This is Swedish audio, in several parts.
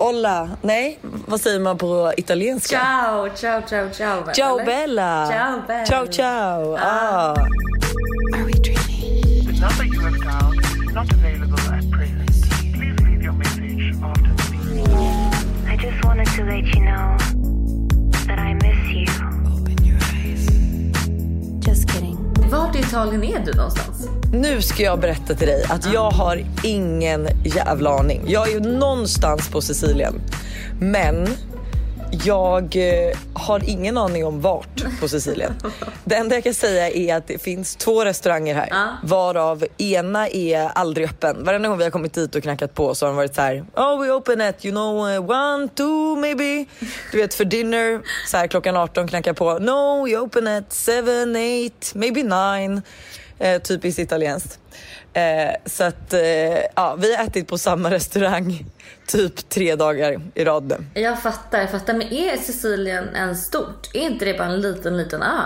Hola. Nej, vad säger man på italienska? Ciao, ciao, ciao, ciao. Ciao eller? bella. Ciao, bella. Ciao ciao. Ah. Are we dreaming? The number you have dialed is not available at present. Please leave your message after the beep. I just wanted to let you know Vart i Italien är du någonstans? Nu ska jag berätta till dig att jag har ingen jävla aning. Jag är ju någonstans på Sicilien. Men jag eh, har ingen aning om vart på Sicilien. Det enda jag kan säga är att det finns två restauranger här. Ja. Varav ena är aldrig öppen. Varenda gång vi har kommit dit och knackat på så har de varit så här. Oh we open at you know eh, one, two maybe. Du vet för dinner så här klockan 18 knackar på. No we open at seven, eight, maybe nine. Eh, typiskt italienskt. Eh, så att eh, ja, vi har ätit på samma restaurang typ tre dagar i rad nu. Jag fattar, jag fattar. Men är Sicilien ens stort? Är inte det bara en liten, liten ö?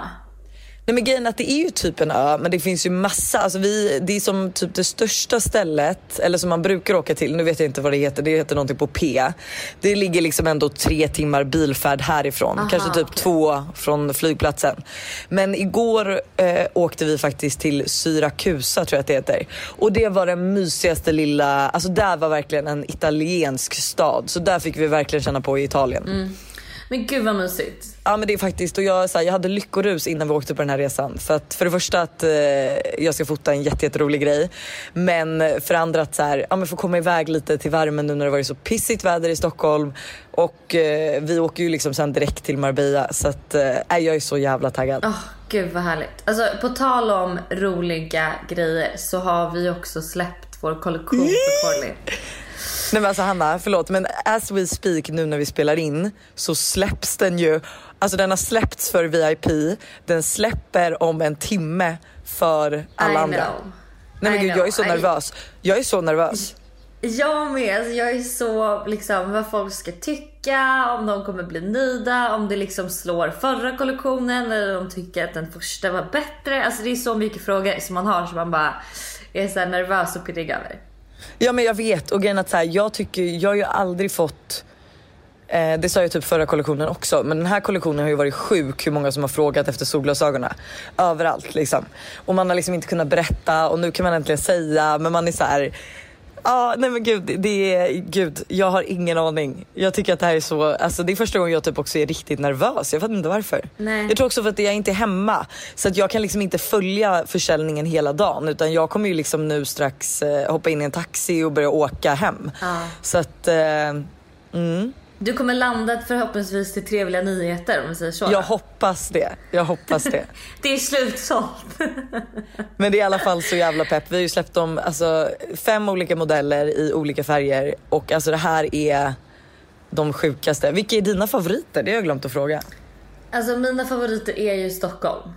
Nej men grejen är att det är ju typ en ö men det finns ju massa, alltså vi, det är som typ det största stället, eller som man brukar åka till, nu vet jag inte vad det heter, det heter någonting på P. Det ligger liksom ändå tre timmar bilfärd härifrån, Aha, kanske typ okej. två från flygplatsen. Men igår eh, åkte vi faktiskt till Syrakusa tror jag att det heter. Och det var den mysigaste lilla, alltså där var verkligen en italiensk stad. Så där fick vi verkligen känna på i Italien. Men gud vad mysigt. Ja men det är faktiskt, och jag, så här, jag hade lyckorus innan vi åkte på den här resan. För att för det första att eh, jag ska fota en jätte, jätterolig grej. Men för det andra att så här, ja, men få komma iväg lite till värmen nu när det varit så pissigt väder i Stockholm. Och eh, vi åker ju liksom sen direkt till Marbella. Så att, eh, jag är så jävla taggad. Åh, gud vad härligt. Alltså på tal om roliga grejer så har vi också släppt vår kollektion på Corley. Nej men alltså Hanna, förlåt men as we speak nu när vi spelar in så släpps den ju, alltså den har släppts för VIP, den släpper om en timme för alla I andra. know. Nej men I gud jag är så know. I- nervös. Jag är så nervös. Jag med. Alltså, jag är så liksom vad folk ska tycka, om de kommer bli nöjda, om det liksom slår förra kollektionen eller om de tycker att den första var bättre. Alltså det är så mycket frågor som man har som man bara är så nervös och pirrig över. Ja men jag vet och grejen är att så här, jag tycker, jag har ju aldrig fått Eh, det sa jag typ förra kollektionen också, men den här kollektionen har ju varit sjuk hur många som har frågat efter solglasögonen. Överallt liksom. Och man har liksom inte kunnat berätta och nu kan man äntligen säga, men man är så här. Ja, nej men gud, det är, gud, jag har ingen aning. Jag tycker att det här är så, alltså det är första gången jag typ också är riktigt nervös. Jag vet inte varför. Nej. Jag tror också för att jag inte är hemma. Så att jag kan liksom inte följa försäljningen hela dagen. Utan jag kommer ju liksom nu strax eh, hoppa in i en taxi och börja åka hem. Ja. Så att, eh, mm. Du kommer landa förhoppningsvis till trevliga nyheter om vi säger så. Jag hoppas det. Jag hoppas det. Det är slutsålt. Men det är i alla fall så jävla pepp. Vi har ju släppt dem alltså, fem olika modeller i olika färger. Och alltså det här är de sjukaste. Vilka är dina favoriter? Det har jag glömt att fråga. Alltså mina favoriter är ju Stockholm.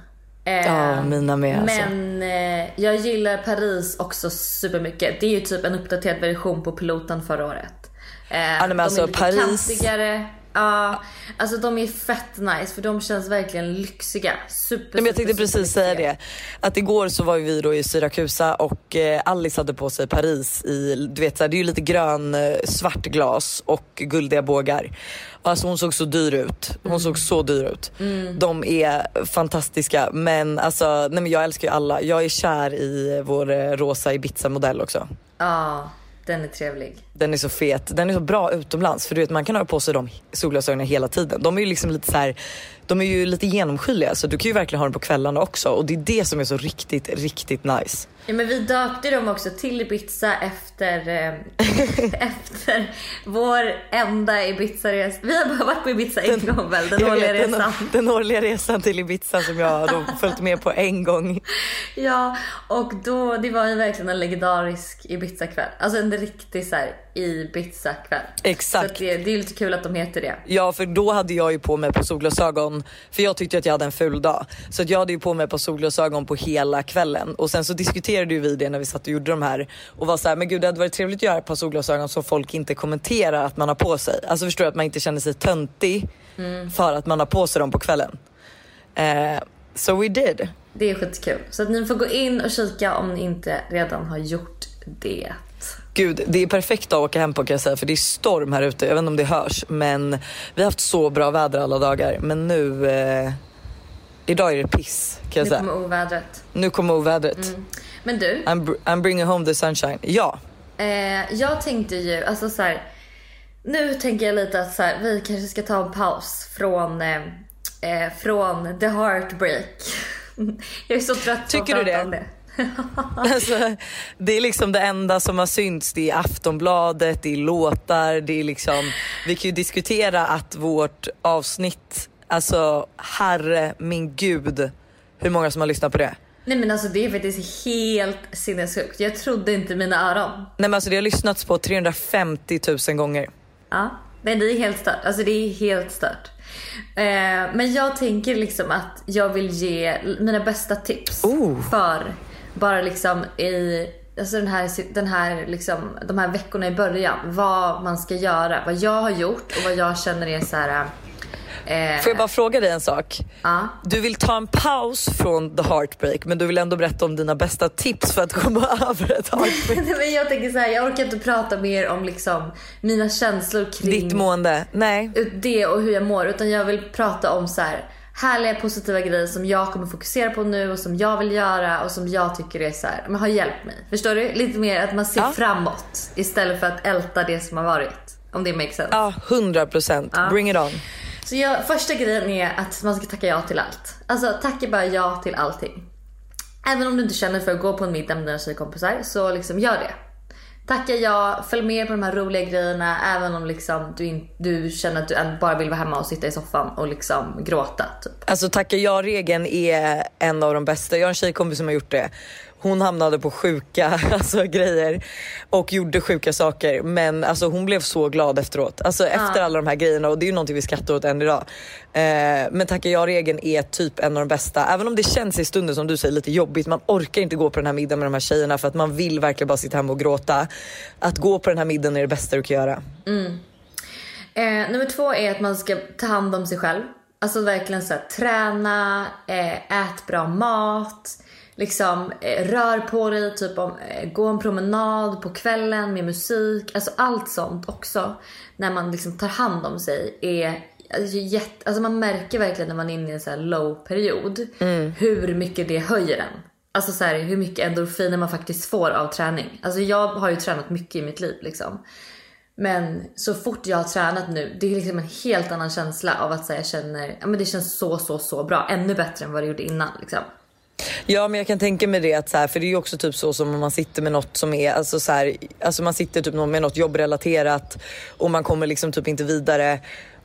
Eh, Ja, mina med, alltså. Men eh, jag gillar Paris också supermycket. Det är ju typ en uppdaterad version på piloten förra året. Eh, men de alltså, är lite Paris- kantigare. Ja, alltså de är fett nice för de känns verkligen lyxiga. Super, jag tänkte precis säga det. Att igår så var vi då i Syrakusa och eh, Alice hade på sig Paris i, du vet så här, det är ju lite grön eh, svart glas och guldiga bågar. Alltså hon såg så dyr ut. Hon såg så dyr ut. De är fantastiska men alltså nej men jag älskar ju alla. Jag är kär i vår eh, rosa Ibiza modell också. Ja, den är trevlig. Den är så fet. Den är så bra utomlands för du vet man kan ha på sig de solglasögonen hela tiden. De är ju liksom lite så här, de är ju lite genomskinliga så du kan ju verkligen ha dem på kvällarna också och det är det som är så riktigt, riktigt nice. Ja, men vi döpte dem också till Ibiza efter, eh, efter vår enda Ibiza-resa. Vi har bara varit på Ibiza en gång väl, den årliga vet, resan. Den, den årliga resan till Ibiza som jag har då följt med på en gång. Ja, och då, det var ju verkligen en legendarisk Ibiza-kväll. Alltså en riktig så här Ibiza-kväll. Exakt. Så det, det är lite kul att de heter det. Ja för då hade jag ju på mig på solglasögon för jag tyckte att jag hade en ful dag. Så jag hade ju på mig på solglasögon på hela kvällen och sen så diskuterade ju vi det när vi satt och gjorde de här och var så här, men gud det hade varit trevligt att göra ett par solglasögon så folk inte kommenterar att man har på sig. Alltså förstår du att man inte känner sig töntig för att man har på sig dem på kvällen. Eh, so we did. Det är skitkul. Så att ni får gå in och kika om ni inte redan har gjort det. Gud, det är perfekt att åka hem på kan jag säga för det är storm här ute. Jag vet inte om det hörs men vi har haft så bra väder alla dagar. Men nu, eh, idag är det piss kan jag Nu säga. kommer ovädret. Nu kommer ovädret. Men du, I'm, br- I'm bringing home the sunshine. Ja, eh, jag tänkte ju, alltså så här. Nu tänker jag lite att så här, vi kanske ska ta en paus från, eh, eh, från the heartbreak. jag är så trött på Tycker att du prata det? om det. alltså, det är liksom det enda som har synts. Det är Aftonbladet, det är låtar, det är liksom... Vi kan ju diskutera att vårt avsnitt, alltså herre min gud, hur många som har lyssnat på det. Nej men alltså det är faktiskt helt sinnessjukt. Jag trodde inte mina öron. Nej men alltså det har lyssnats på 350 000 gånger. Ja, men det är helt stört. Alltså det är helt stört. Eh, men jag tänker liksom att jag vill ge mina bästa tips Oh. för bara liksom i alltså den här, den här liksom, de här veckorna i början. Vad man ska göra, vad jag har gjort och vad jag känner är så här. Eh, Får jag bara fråga dig en sak? ja. Du vill ta en paus från the heartbreak men du vill ändå berätta om dina bästa tips för att komma över ett heartbreak. Men jag tänker så här, jag orkar inte prata mer om liksom mina känslor kring Ditt mående? Nej. det och hur jag mår utan jag vill prata om så här härliga positiva grejer som jag kommer fokusera på nu och som jag vill göra och som jag tycker är så här, men har hjälpt mig. Förstår du? Lite mer att man ser Ja. framåt istället för att älta det som har varit. Om det makes sense. Ja, 100 procent. Ja. Bring it on. Så jag, första grejen är att man ska tacka ja till allt. Alltså tacka bara ja till allting. Även om du inte känner för att gå på en middag med dina tjejkompisar så liksom gör det. Tacka ja, följ med på de här roliga grejerna även om liksom du, in, du känner att du bara vill vara hemma och sitta i soffan och liksom gråta typ. Alltså tacka ja-regeln är en av de bästa. Jag har en tjejkompis som har gjort det. Hon hamnade på sjuka alltså, grejer och gjorde sjuka saker men alltså, hon blev så glad efteråt. Alltså efter alla de här grejerna och det är ju någonting vi skrattar åt än idag. Eh, men tacka ja-regeln är typ en av de bästa. Även om det känns i stunden som du säger lite jobbigt. Man orkar inte gå på den här middagen med de här tjejerna för att man vill verkligen bara sitta hemma och gråta. Att gå på den här middagen är det bästa du kan göra. Eh, nummer två är att man ska ta hand om sig själv. Alltså verkligen så här, träna, eh, ät bra mat, liksom eh, rör på dig, typ om, eh, gå en promenad på kvällen med musik. Alltså allt sånt också. När man liksom tar hand om sig är alltså, jätte, alltså man märker verkligen när man är inne i en så low period hur mycket det höjer en. Alltså så här, hur mycket endorfiner man faktiskt får av träning. Alltså jag har ju tränat mycket i mitt liv liksom. Men så fort jag har tränat nu, det är liksom en helt annan känsla av att säga jag känner, ja men det känns så så så bra. Ännu bättre än vad det gjorde innan liksom. Ja men jag kan tänka mig det att så här, för det är ju också typ så som om man sitter med något som är, alltså så här, alltså man sitter typ med något jobbrelaterat och man kommer liksom typ inte vidare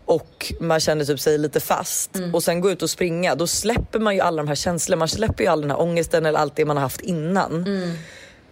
och man känner typ sig lite fast och sen går ut och springa då släpper man ju alla de här känslorna, man släpper ju all den här ångesten eller allt det man har haft innan.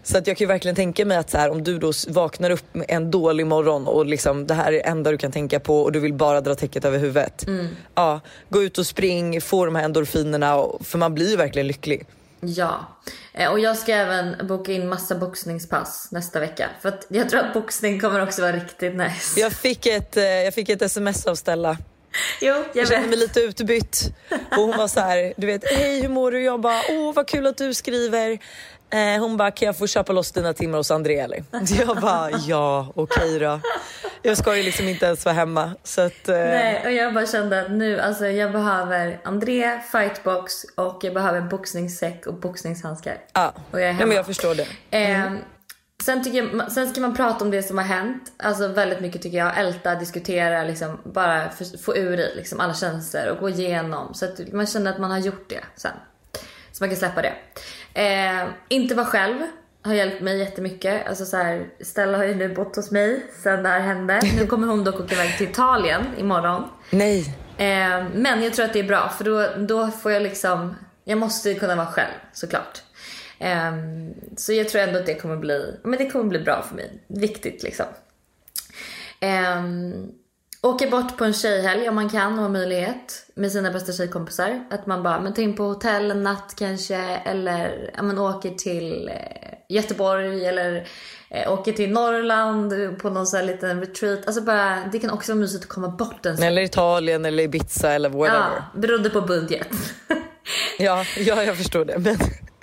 Så att jag kan ju verkligen tänka mig att så här, om du då vaknar upp en dålig morgon och liksom det här är det enda du kan tänka på och du vill bara dra täcket över huvudet. Ja, gå ut och spring, få de här endorfinerna och, för man blir ju verkligen lycklig. Ja. Eh, Och jag ska även boka in massa boxningspass nästa vecka. För att jag tror att boxning kommer också vara riktigt nice. Jag fick ett, eh, jag fick ett sms av Stella. Jo, jag Jag kände mig lite utbytt. Och hon var så här, du vet, hej hur mår du? Jag bara, åh vad kul att du skriver. Eh, hon bara, kan jag få köpa loss dina timmar hos André eller? Jag bara, ja okej då. Jag ska ju liksom inte ens vara hemma. Så att, eh, Nej, och jag bara kände att nu, alltså jag behöver André, fightbox och jag behöver boxningssäck och boxningshandskar. ja. Och jag är Nej, hemma. men jag förstår det. Eh, sen, tycker jag, sen ska man prata om det som har hänt. Alltså väldigt mycket tycker jag. Älta, diskutera, liksom, bara för, få ur i liksom, alla känslor och gå igenom. Så att man känner att man har gjort det sen. Så man kan släppa det. Eh, inte vara själv har hjälpt mig jättemycket. Alltså så här, Stella har ju nu bott hos mig sen det här hände. Nu kommer hon dock åka iväg till Italien imorgon. Nej. Eh, men jag tror att det är bra för då, då får jag liksom, jag måste kunna vara själv såklart. Eh, så jag tror ändå att det kommer bli, men det kommer bli bra för mig. Viktigt liksom. Eh, åka bort på en tjejhelg om man kan och har möjlighet med sina bästa tjejkompisar. Att man bara, men ta in på hotell en natt kanske eller men åker till eh, Göteborg eller eh, åker till Norrland på någon sån här liten retreat. Alltså bara, det kan också vara mysigt att komma bort en stund. Eller Italien eller Ibiza eller whatever. Ja, berodde på budget. Ja, ja jag förstår det. Men,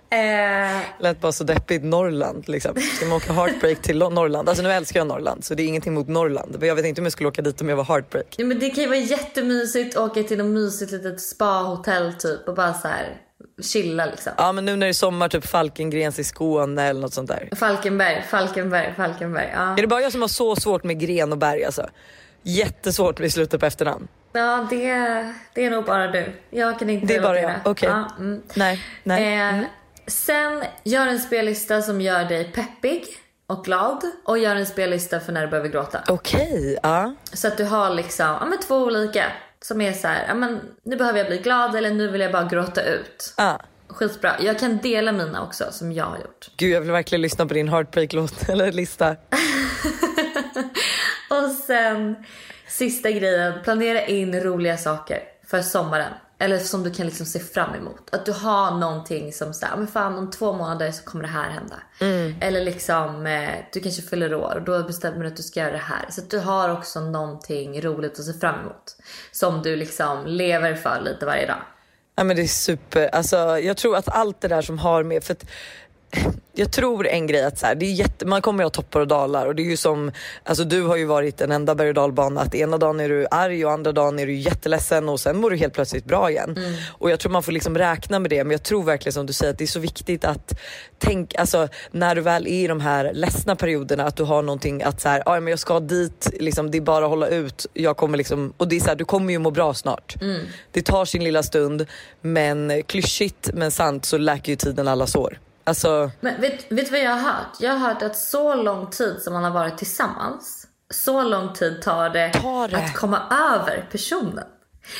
Eh, Lät bara så deppigt. Norrland liksom. Ska man åka heartbreak till Norrland? Alltså nu älskar jag Norrland så det är ingenting mot Norrland. Men jag vet inte om jag skulle åka dit om jag var heartbreak. ja, men det kan ju vara jättemysigt att åka till något mysigt litet spahotell typ och bara så här chilla liksom. Ja men nu när det är sommar, typ Falkengrens i Skåne eller något sånt där. Falkenberg, Falkenberg, Falkenberg. Ja, Är det bara jag som har så svårt med gren och berg alltså? Jättesvårt med slutet på efternamn. ja det, det är nog bara du. Jag kan inte Det är bara jag, okej. Ja, mm. Nej, nej. Eh, Sen gör en spellista som gör dig peppig och glad och gör en spellista för när du behöver gråta. Okej, ja. Så att du har liksom ja, men två olika som är så här, ja, men nu behöver jag bli glad eller nu vill jag bara gråta ut. ja. Skitbra. Jag kan dela mina också som jag har gjort. Gud jag vill verkligen lyssna på din heartbreak-låt eller lista. Och sen sista grejen, planera in roliga saker för sommaren. Eller som du kan liksom se fram emot. Att du har någonting som säger, men fan om två månader så kommer det här hända. Eller liksom, eh, du kanske fyller år och då bestämmer du att du ska göra det här. Så att du har också någonting roligt att se fram emot. Som du liksom lever för lite varje dag. Ja men det är super, alltså jag tror att allt det där som har med, för att jag tror en grej att så här, det är jätte, man kommer ju ha toppar och dalar och det är ju som, alltså du har ju varit en enda berg och dalbana att ena dagen är du arg och andra dagen är du jätteledsen och sen mår du helt plötsligt bra igen. Och jag tror man får liksom räkna med det men jag tror verkligen som du säger att det är så viktigt att tänk, alltså när du väl är i de här ledsna perioderna att du har någonting att så här, "Ja, men jag ska dit, liksom, det är bara att hålla ut, jag kommer liksom, och det är så här, du kommer ju må bra snart. Det tar sin lilla stund men klyschigt men sant så läker ju tiden alla sår. Alltså, Men vet, vet du vad jag har hört? Jag har hört att så lång tid som man har varit tillsammans, så lång tid tar det, Tar det? att komma över personen.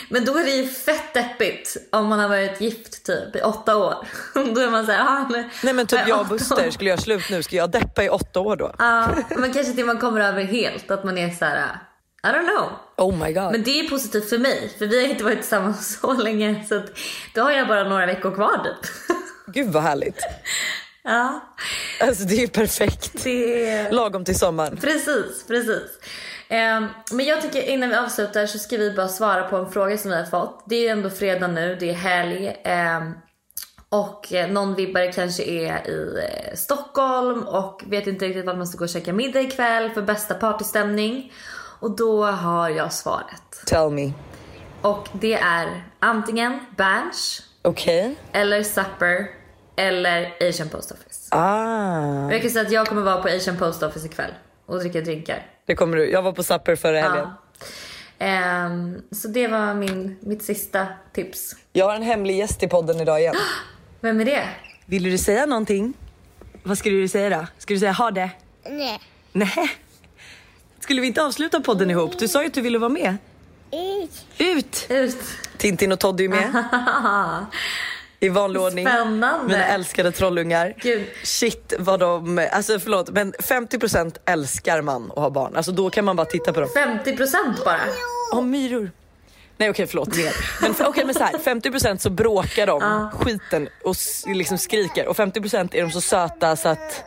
Men då är det ju fett deppigt om man har varit gift typ i åtta år. då är man såhär, ah, men, nej men typ ja, jag och Buster, skulle jag slut nu, ska jag deppa i åtta år då? Ja, men kanske till man kommer över helt, att man är så här. I don't know. Oh my god. Men det är positivt för mig, för vi har inte varit tillsammans så länge så att då har jag bara några veckor kvar typ. Gud vad härligt. ja, Alltså det är ju perfekt. det är... Lagom till sommaren. Precis, precis. Ehm, men jag tycker innan vi avslutar så ska vi bara svara på en fråga som vi har fått. Det är ju ändå fredag nu, det är helg. ehm, och eh, någon vibbare kanske är i eh, Stockholm och vet inte riktigt vart man ska gå och käka middag ikväll för bästa partystämning. Och då har jag svaret. Tell me. Och det är antingen Berns Okej. eller Supper eller Asian Post Office. Ah. Jag kan säga att jag kommer vara på Asian Post Office ikväll och dricka drinkar. Det kommer du. Jag var på Supper förra helgen. Ja. Ehm, så det var min, mitt sista tips. Jag har en hemlig gäst i podden idag igen. Vem är det? Vill du säga någonting? Vad skulle du säga då? Skulle du säga ha det? Nej. Nej. Skulle vi inte avsluta podden ihop? Du sa ju att du ville vara med. Ut. Ut! Ut. Tintin och Toddy är med. I vanlig ordning. Spännande. Mina älskade trollungar. Gud. Shit vad de, alltså förlåt men 50% älskar man att ha barn. Alltså då kan man bara titta på dem. 50% bara. Åh myror. Nej okej förlåt mer. Men okej men så här, 50% så bråkar de skiten och liksom skriker och 50% är de så söta så att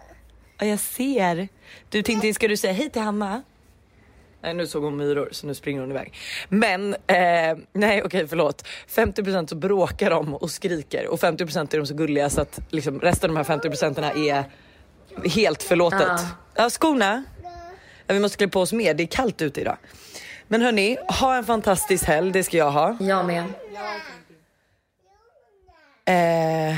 ja, jag ser. Du Tintin ska du säga hej till Hanna? Nej nu såg hon myror så nu springer hon iväg. Men eh, nej okej förlåt. 50% så bråkar de och skriker och 50% är de så gulliga så att liksom, resten av de här 50% är helt förlåtet. Ja. Ja, skorna. Ja, vi måste klä på oss mer, det är kallt ute idag. Men hörni, ha en fantastisk helg, det ska jag ha. Jag med. Eh,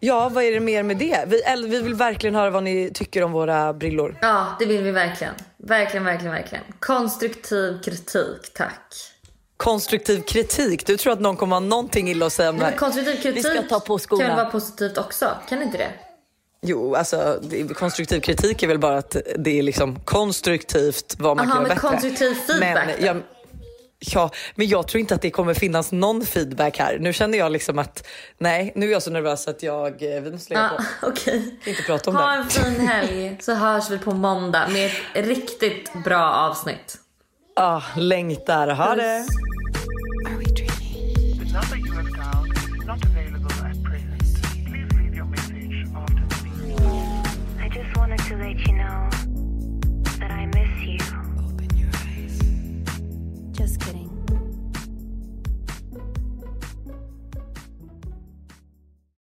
ja, vad är det mer med det? Vi, vi vill verkligen höra vad ni tycker om våra brillor. Ja, det vill vi verkligen. Verkligen, verkligen, verkligen. Konstruktiv kritik, tack. Konstruktiv kritik, du tror att någon kommer ha någonting illa att säga om det Men här? konstruktiv kritik Vi ska ta på skorna. kan vara positivt också? Kan inte det? Jo, alltså det, konstruktiv kritik är väl bara att det är liksom konstruktivt vad man Aha, kan göra men bättre. konstruktiv feedback Men jag, ja, men jag tror inte att det kommer finnas någon feedback här. Nu känner jag liksom att nej, nu är jag så nervös att jag, eh, vi måste lägga Ja, på. okej. Inte prata om Ha det. en fin helg så hörs vi på måndag med ett riktigt bra avsnitt. Ah, längtar, ha det. Puss.